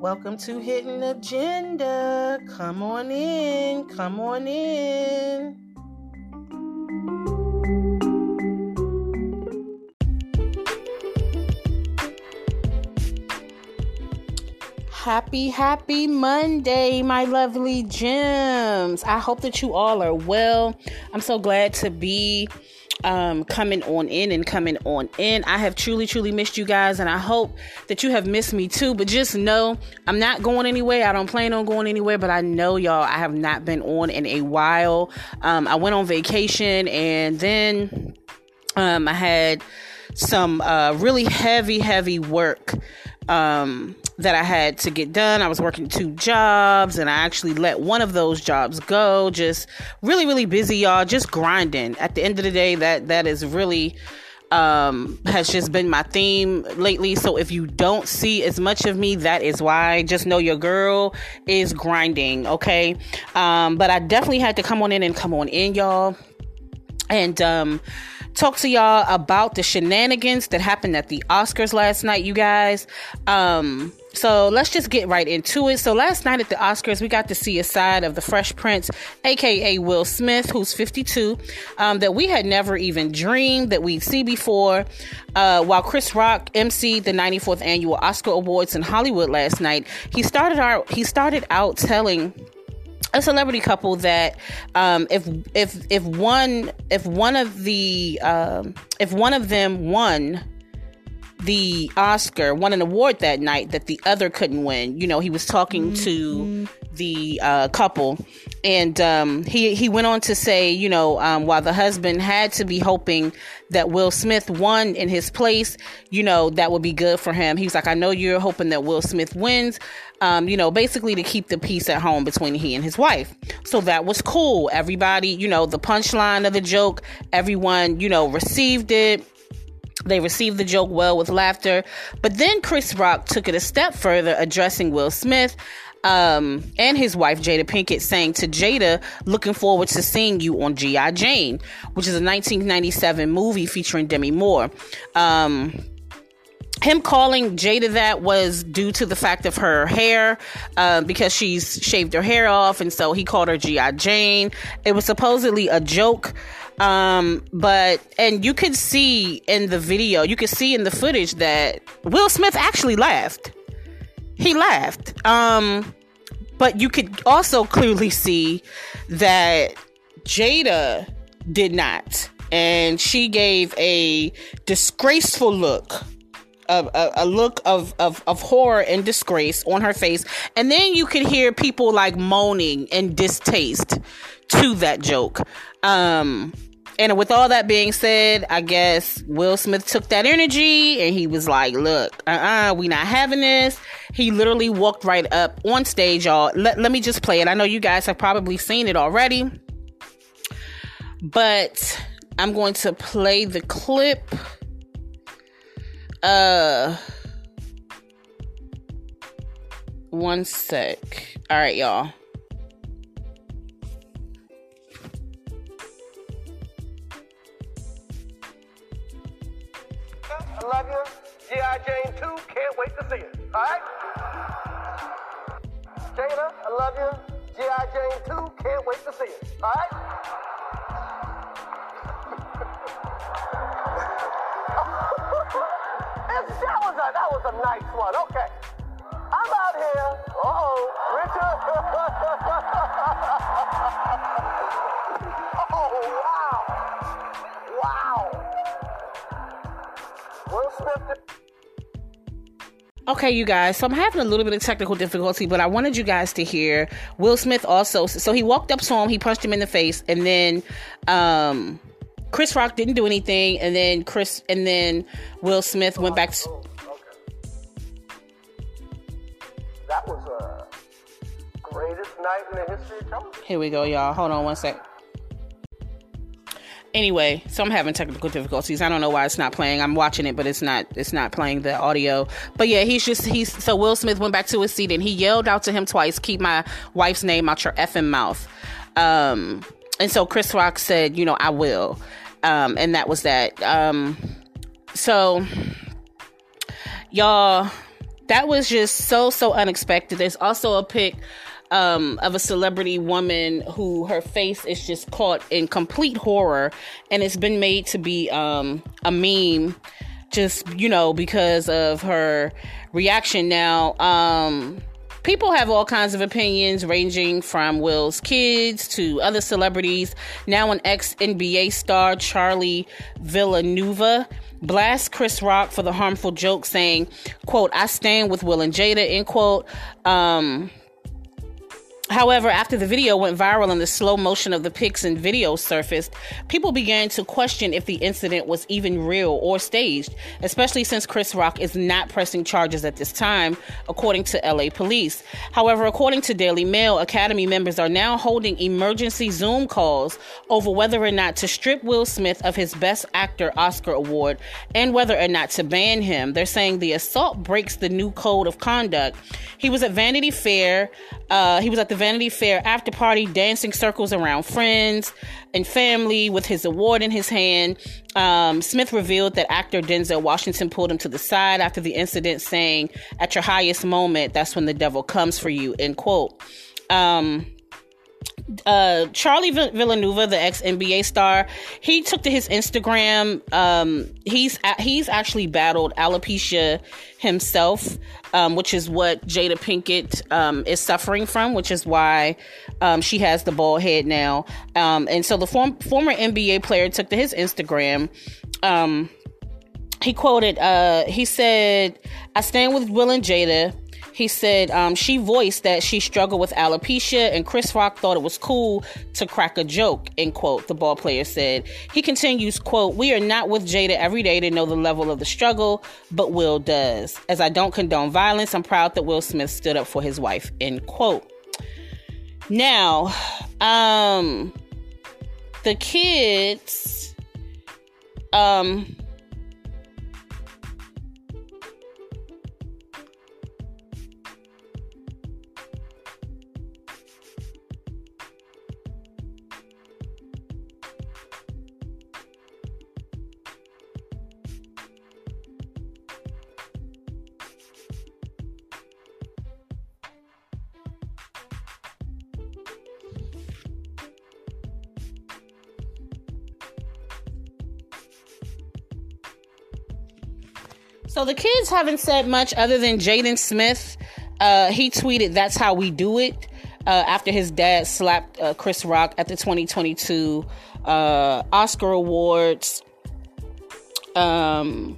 Welcome to Hidden Agenda. Come on in. Come on in. Happy, happy Monday, my lovely gems. I hope that you all are well. I'm so glad to be um, coming on in and coming on in. I have truly, truly missed you guys, and I hope that you have missed me too. But just know I'm not going anywhere. I don't plan on going anywhere, but I know y'all, I have not been on in a while. Um, I went on vacation and then um, I had some uh, really heavy, heavy work um, that I had to get done. I was working two jobs and I actually let one of those jobs go. Just really, really busy, y'all. Just grinding. At the end of the day, that that is really um has just been my theme lately so if you don't see as much of me that is why just know your girl is grinding okay um but i definitely had to come on in and come on in y'all and um talk to y'all about the shenanigans that happened at the Oscars last night, you guys. Um, so let's just get right into it. So last night at the Oscars, we got to see a side of the Fresh Prince, aka Will Smith, who's 52, um, that we had never even dreamed that we'd see before. Uh, while Chris Rock emceed the 94th annual Oscar Awards in Hollywood last night, he started out he started out telling a celebrity couple that um, if if if one if one of the um, if one of them won the Oscar, won an award that night that the other couldn't win. You know, he was talking mm-hmm. to the uh, couple, and um, he he went on to say, you know, um, while the husband had to be hoping that Will Smith won in his place, you know, that would be good for him. He was like, I know you're hoping that Will Smith wins, um, you know, basically to keep the peace at home between he and his wife. So that was cool. Everybody, you know, the punchline of the joke, everyone, you know, received it they received the joke well with laughter. But then Chris Rock took it a step further, addressing Will Smith um, and his wife, Jada Pinkett, saying to Jada, looking forward to seeing you on G.I. Jane, which is a 1997 movie featuring Demi Moore. Um, him calling Jada that was due to the fact of her hair, uh, because she's shaved her hair off, and so he called her G.I. Jane. It was supposedly a joke. Um, but and you could see in the video, you could see in the footage that Will Smith actually laughed. He laughed. Um, but you could also clearly see that Jada did not. And she gave a disgraceful look a, a, look of, of, of horror and disgrace on her face. And then you could hear people like moaning and distaste to that joke. Um, and with all that being said, I guess Will Smith took that energy and he was like, look, uh-uh, we not having this. He literally walked right up on stage, y'all. Let, let me just play it. I know you guys have probably seen it already. But I'm going to play the clip. Uh one sec. All right, y'all. I love you. G.I. Jane 2, can't wait to see it. All right? Jada, I love you. G.I. Jane 2, can't wait to see it. All right? A, that was a nice one. Okay. I'm out here. Uh-oh. Richard. oh, wow. Wow. Will Smith. Okay, you guys. So I'm having a little bit of technical difficulty, but I wanted you guys to hear Will Smith also. So he walked up to him, he punched him in the face, and then um, Chris Rock didn't do anything, and then Chris and then Will Smith went back to. Night in the history of television. Here we go, y'all. Hold on one sec. Anyway, so I'm having technical difficulties. I don't know why it's not playing. I'm watching it, but it's not it's not playing the audio. But yeah, he's just he's so Will Smith went back to his seat and he yelled out to him twice, keep my wife's name out your effing mouth. Um and so Chris Rock said, you know, I will. Um and that was that. Um so y'all that was just so so unexpected. There's also a pic um, of a celebrity woman who her face is just caught in complete horror, and it's been made to be um, a meme, just you know because of her reaction. Now, um, people have all kinds of opinions, ranging from Will's kids to other celebrities. Now, an ex NBA star, Charlie Villanueva blast Chris Rock for the harmful joke, saying, "quote I stand with Will and Jada." End quote. Um, However, after the video went viral and the slow motion of the pics and videos surfaced, people began to question if the incident was even real or staged, especially since Chris Rock is not pressing charges at this time, according to LA police. However, according to Daily Mail, Academy members are now holding emergency Zoom calls over whether or not to strip Will Smith of his Best Actor Oscar award and whether or not to ban him. They're saying the assault breaks the new code of conduct. He was at Vanity Fair. Uh, he was at the Vanity Fair after party, dancing circles around friends and family with his award in his hand. Um, Smith revealed that actor Denzel Washington pulled him to the side after the incident, saying, At your highest moment, that's when the devil comes for you, end quote. Um, uh, Charlie Villanueva, the ex NBA star, he took to his Instagram. Um, he's he's actually battled alopecia himself, um, which is what Jada Pinkett um, is suffering from, which is why um, she has the bald head now. Um, and so the form, former NBA player took to his Instagram. Um, he quoted, uh, he said, "I stand with Will and Jada." He said um, she voiced that she struggled with alopecia, and Chris Rock thought it was cool to crack a joke. End quote. The ball player said. He continues, "quote We are not with Jada every day to know the level of the struggle, but Will does. As I don't condone violence, I'm proud that Will Smith stood up for his wife." End quote. Now, um, the kids, um So the kids haven't said much other than Jaden Smith. Uh, he tweeted, "That's how we do it." Uh, after his dad slapped uh, Chris Rock at the 2022 uh, Oscar Awards. Um,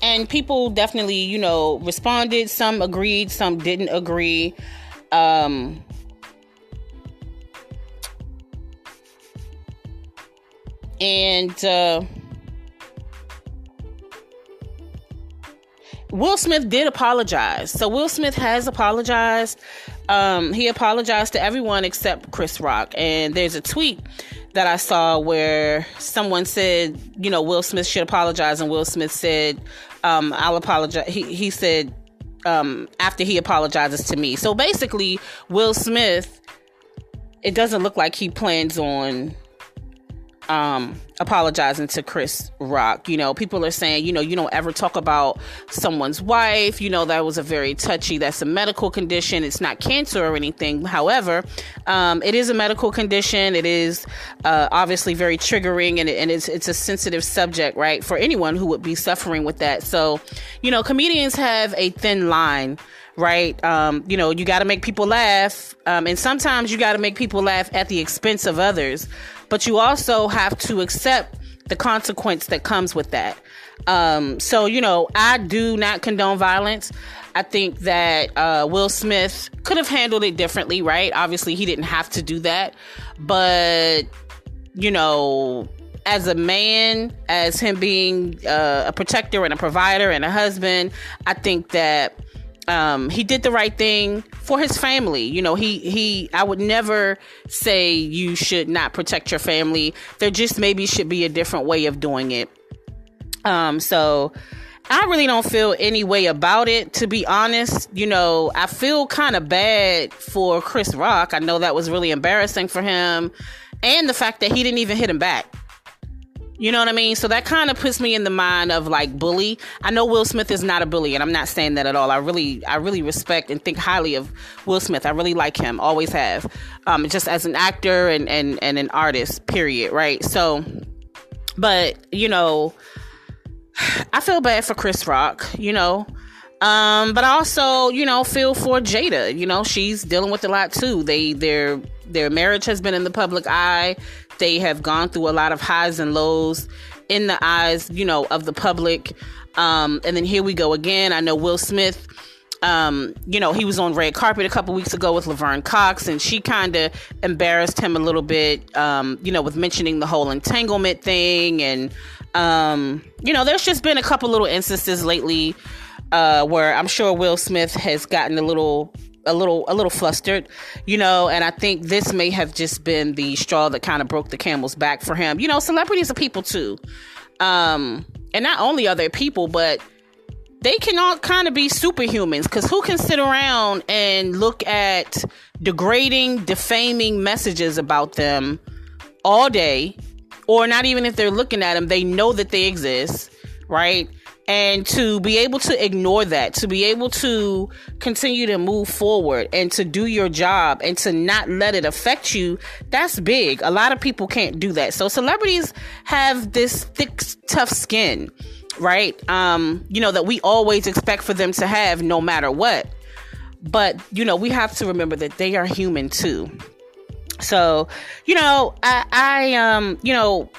and people definitely, you know, responded. Some agreed, some didn't agree. Um, and Will Smith did apologize. So Will Smith has apologized. Um, he apologized to everyone except Chris Rock. And there's a tweet that I saw where someone said, you know, Will Smith should apologize, and Will Smith said, um, "I'll apologize." He he said um, after he apologizes to me. So basically, Will Smith, it doesn't look like he plans on um, apologizing to Chris Rock. You know, people are saying, you know, you don't ever talk about someone's wife. You know, that was a very touchy, that's a medical condition. It's not cancer or anything. However, um, it is a medical condition. It is uh, obviously very triggering and, it, and it's, it's a sensitive subject, right, for anyone who would be suffering with that. So, you know, comedians have a thin line right? Um, you know, you got to make people laugh. Um, and sometimes you got to make people laugh at the expense of others but you also have to accept the consequence that comes with that. Um, so, you know, I do not condone violence. I think that uh, Will Smith could have handled it differently, right? Obviously, he didn't have to do that. But, you know, as a man, as him being uh, a protector and a provider and a husband, I think that um, he did the right thing for his family. You know, he he. I would never say you should not protect your family. There just maybe should be a different way of doing it. Um, so I really don't feel any way about it. To be honest, you know, I feel kind of bad for Chris Rock. I know that was really embarrassing for him, and the fact that he didn't even hit him back You know what I mean? So that kind of puts me in the mind of like bully. I know Will Smith is not a bully, and I'm not saying that at all. I really, I really respect and think highly of Will Smith. I really like him, always have, um, just as an actor and and and an artist. Period. Right. So, but you know, I feel bad for Chris Rock. You know. Um, but also, you know, feel for Jada. You know, she's dealing with a lot too. They their their marriage has been in the public eye. They have gone through a lot of highs and lows in the eyes, you know, of the public. Um, and then here we go again. I know Will Smith. Um, you know, he was on red carpet a couple weeks ago with Laverne Cox, and she kind of embarrassed him a little bit, um, you know, with mentioning the whole entanglement thing. And, um, you know, there's just been a couple little instances lately uh, where I'm sure Will Smith has gotten a little a little a little flustered, you know, and I think this may have just been the straw that kind of broke the camel's back for him. You know, celebrities are people too. Um and not only are they people, but they can all kind of be superhumans because who can sit around and look at degrading, defaming messages about them all day, or not even if they're looking at them, they know that they exist, right? And to be able to ignore that to be able to continue to move forward and to do your job and to not let it affect you that's big. A lot of people can't do that. So celebrities have this thick tough skin right? Um you know that we always expect for them to have no matter what. But you know we have to remember that they are human too. So you know i i um you know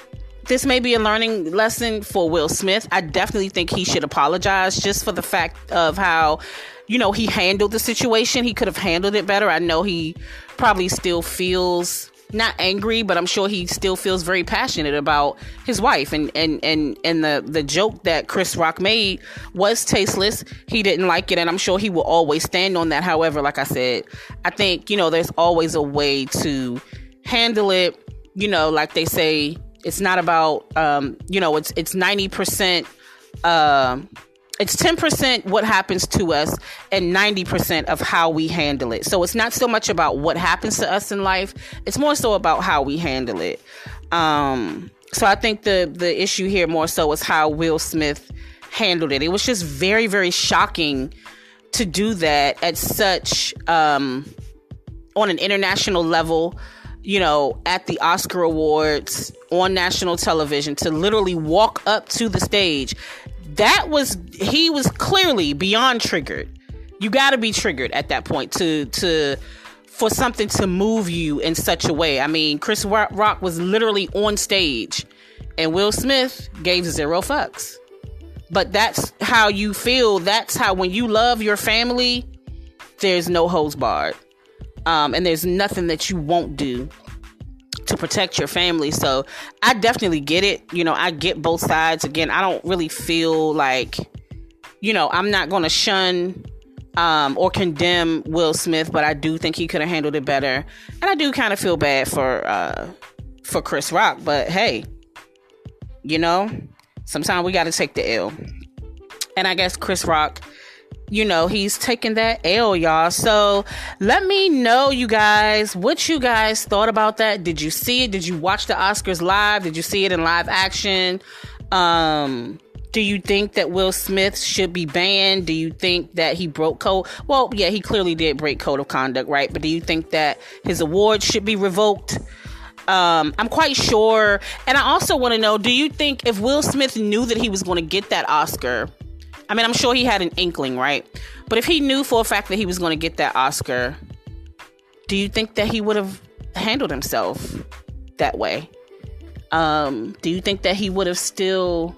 this may be a learning lesson for Will Smith. I definitely think he should apologize just for the fact of how, you know, he handled the situation. He could have handled it better. I know he probably still feels not angry, but I'm sure he still feels very passionate about his wife. And and and and the the joke that Chris Rock made was tasteless. He didn't like it, and I'm sure he will always stand on that. However, like I said, I think you know there's always a way to handle it. You know, like they say, it's not about um, you know it's it's 90% uh, it's 10% what happens to us and 90% of how we handle it. So it's not so much about what happens to us in life, it's more so about how we handle it. Um, so I think the the issue here more so is how Will Smith handled it. It was just very very shocking to do that at such um, on an international level you know, at the Oscar Awards on national television to literally walk up to the stage. That was he was clearly beyond triggered. You got to be triggered at that point to to for something to move you in such a way. I mean, Chris Rock was literally on stage and Will Smith gave zero fucks. But that's how you feel. That's how when you love your family, there's no hose barred um, and there's nothing that you won't do to protect your family. So I definitely get it. You know, I get both sides. Again, I don't really feel like, you know, I'm not going to shun um, or condemn Will Smith, but I do think he could have handled it better. And I do kind of feel bad for uh, for Chris Rock. But hey, you know, sometimes we got to take the L. And I guess Chris Rock you know, he's taking that L, y'all. So let me know, you guys, what you guys thought about that. Did you see it? Did you watch the Oscars live? Did you see it in live action? Um, do you think that Will Smith should be banned? Do you think that he broke code? Well, yeah, he clearly did break code of conduct, right? But do you think that his award should be revoked? Um, I'm quite sure. And I also want to know do you think if Will Smith knew that he was going to get that Oscar, I mean, I'm sure he had an inkling, right? But if he knew for a fact that he was going to get that Oscar, do you think that he would have handled himself that way? Um, do you think that he would have still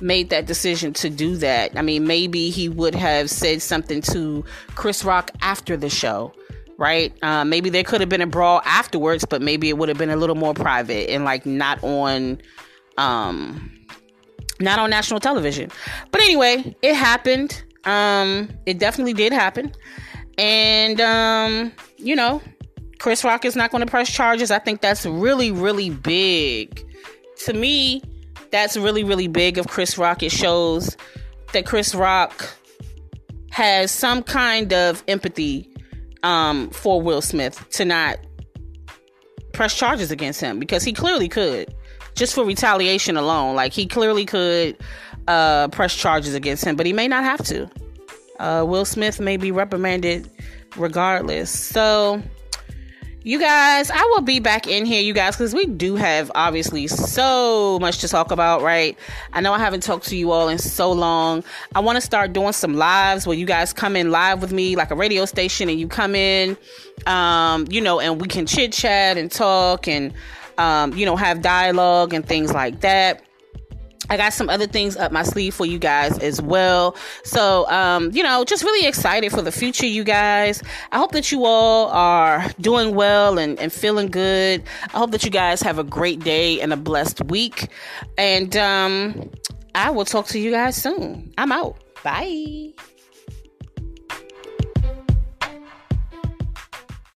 made that decision to do that? I mean, maybe he would have said something to Chris Rock after the show, right? Uh, maybe there could have been a brawl afterwards, but maybe it would have been a little more private and like not on um not on national television. But anyway, it happened. Um, it definitely did happen. And um, you know, Chris Rock is not going to press charges. I think that's really, really big. To me, that's really, really big of Chris Rock. It shows that Chris Rock has some kind of empathy um, for Will Smith to not press charges against him because he clearly could just for retaliation alone. Like he clearly could uh, press charges against him, but he may not have to. Uh, Will Smith may be reprimanded regardless. So you guys, I will be back in here, you guys, because we do have obviously so much to talk about, right? I know I haven't talked to you all in so long. I want to start doing some lives where you guys come in live with me, like a radio station, and you come in, um, you know, and we can chit chat and talk and, um, you know, have dialogue and things like that. I got some other things up my sleeve for you guys as well. So, um, you know, just really excited for the future, you guys. I hope that you all are doing well and, and feeling good. I hope that you guys have a great day and a blessed week. And um, I will talk to you guys soon. I'm out. Bye.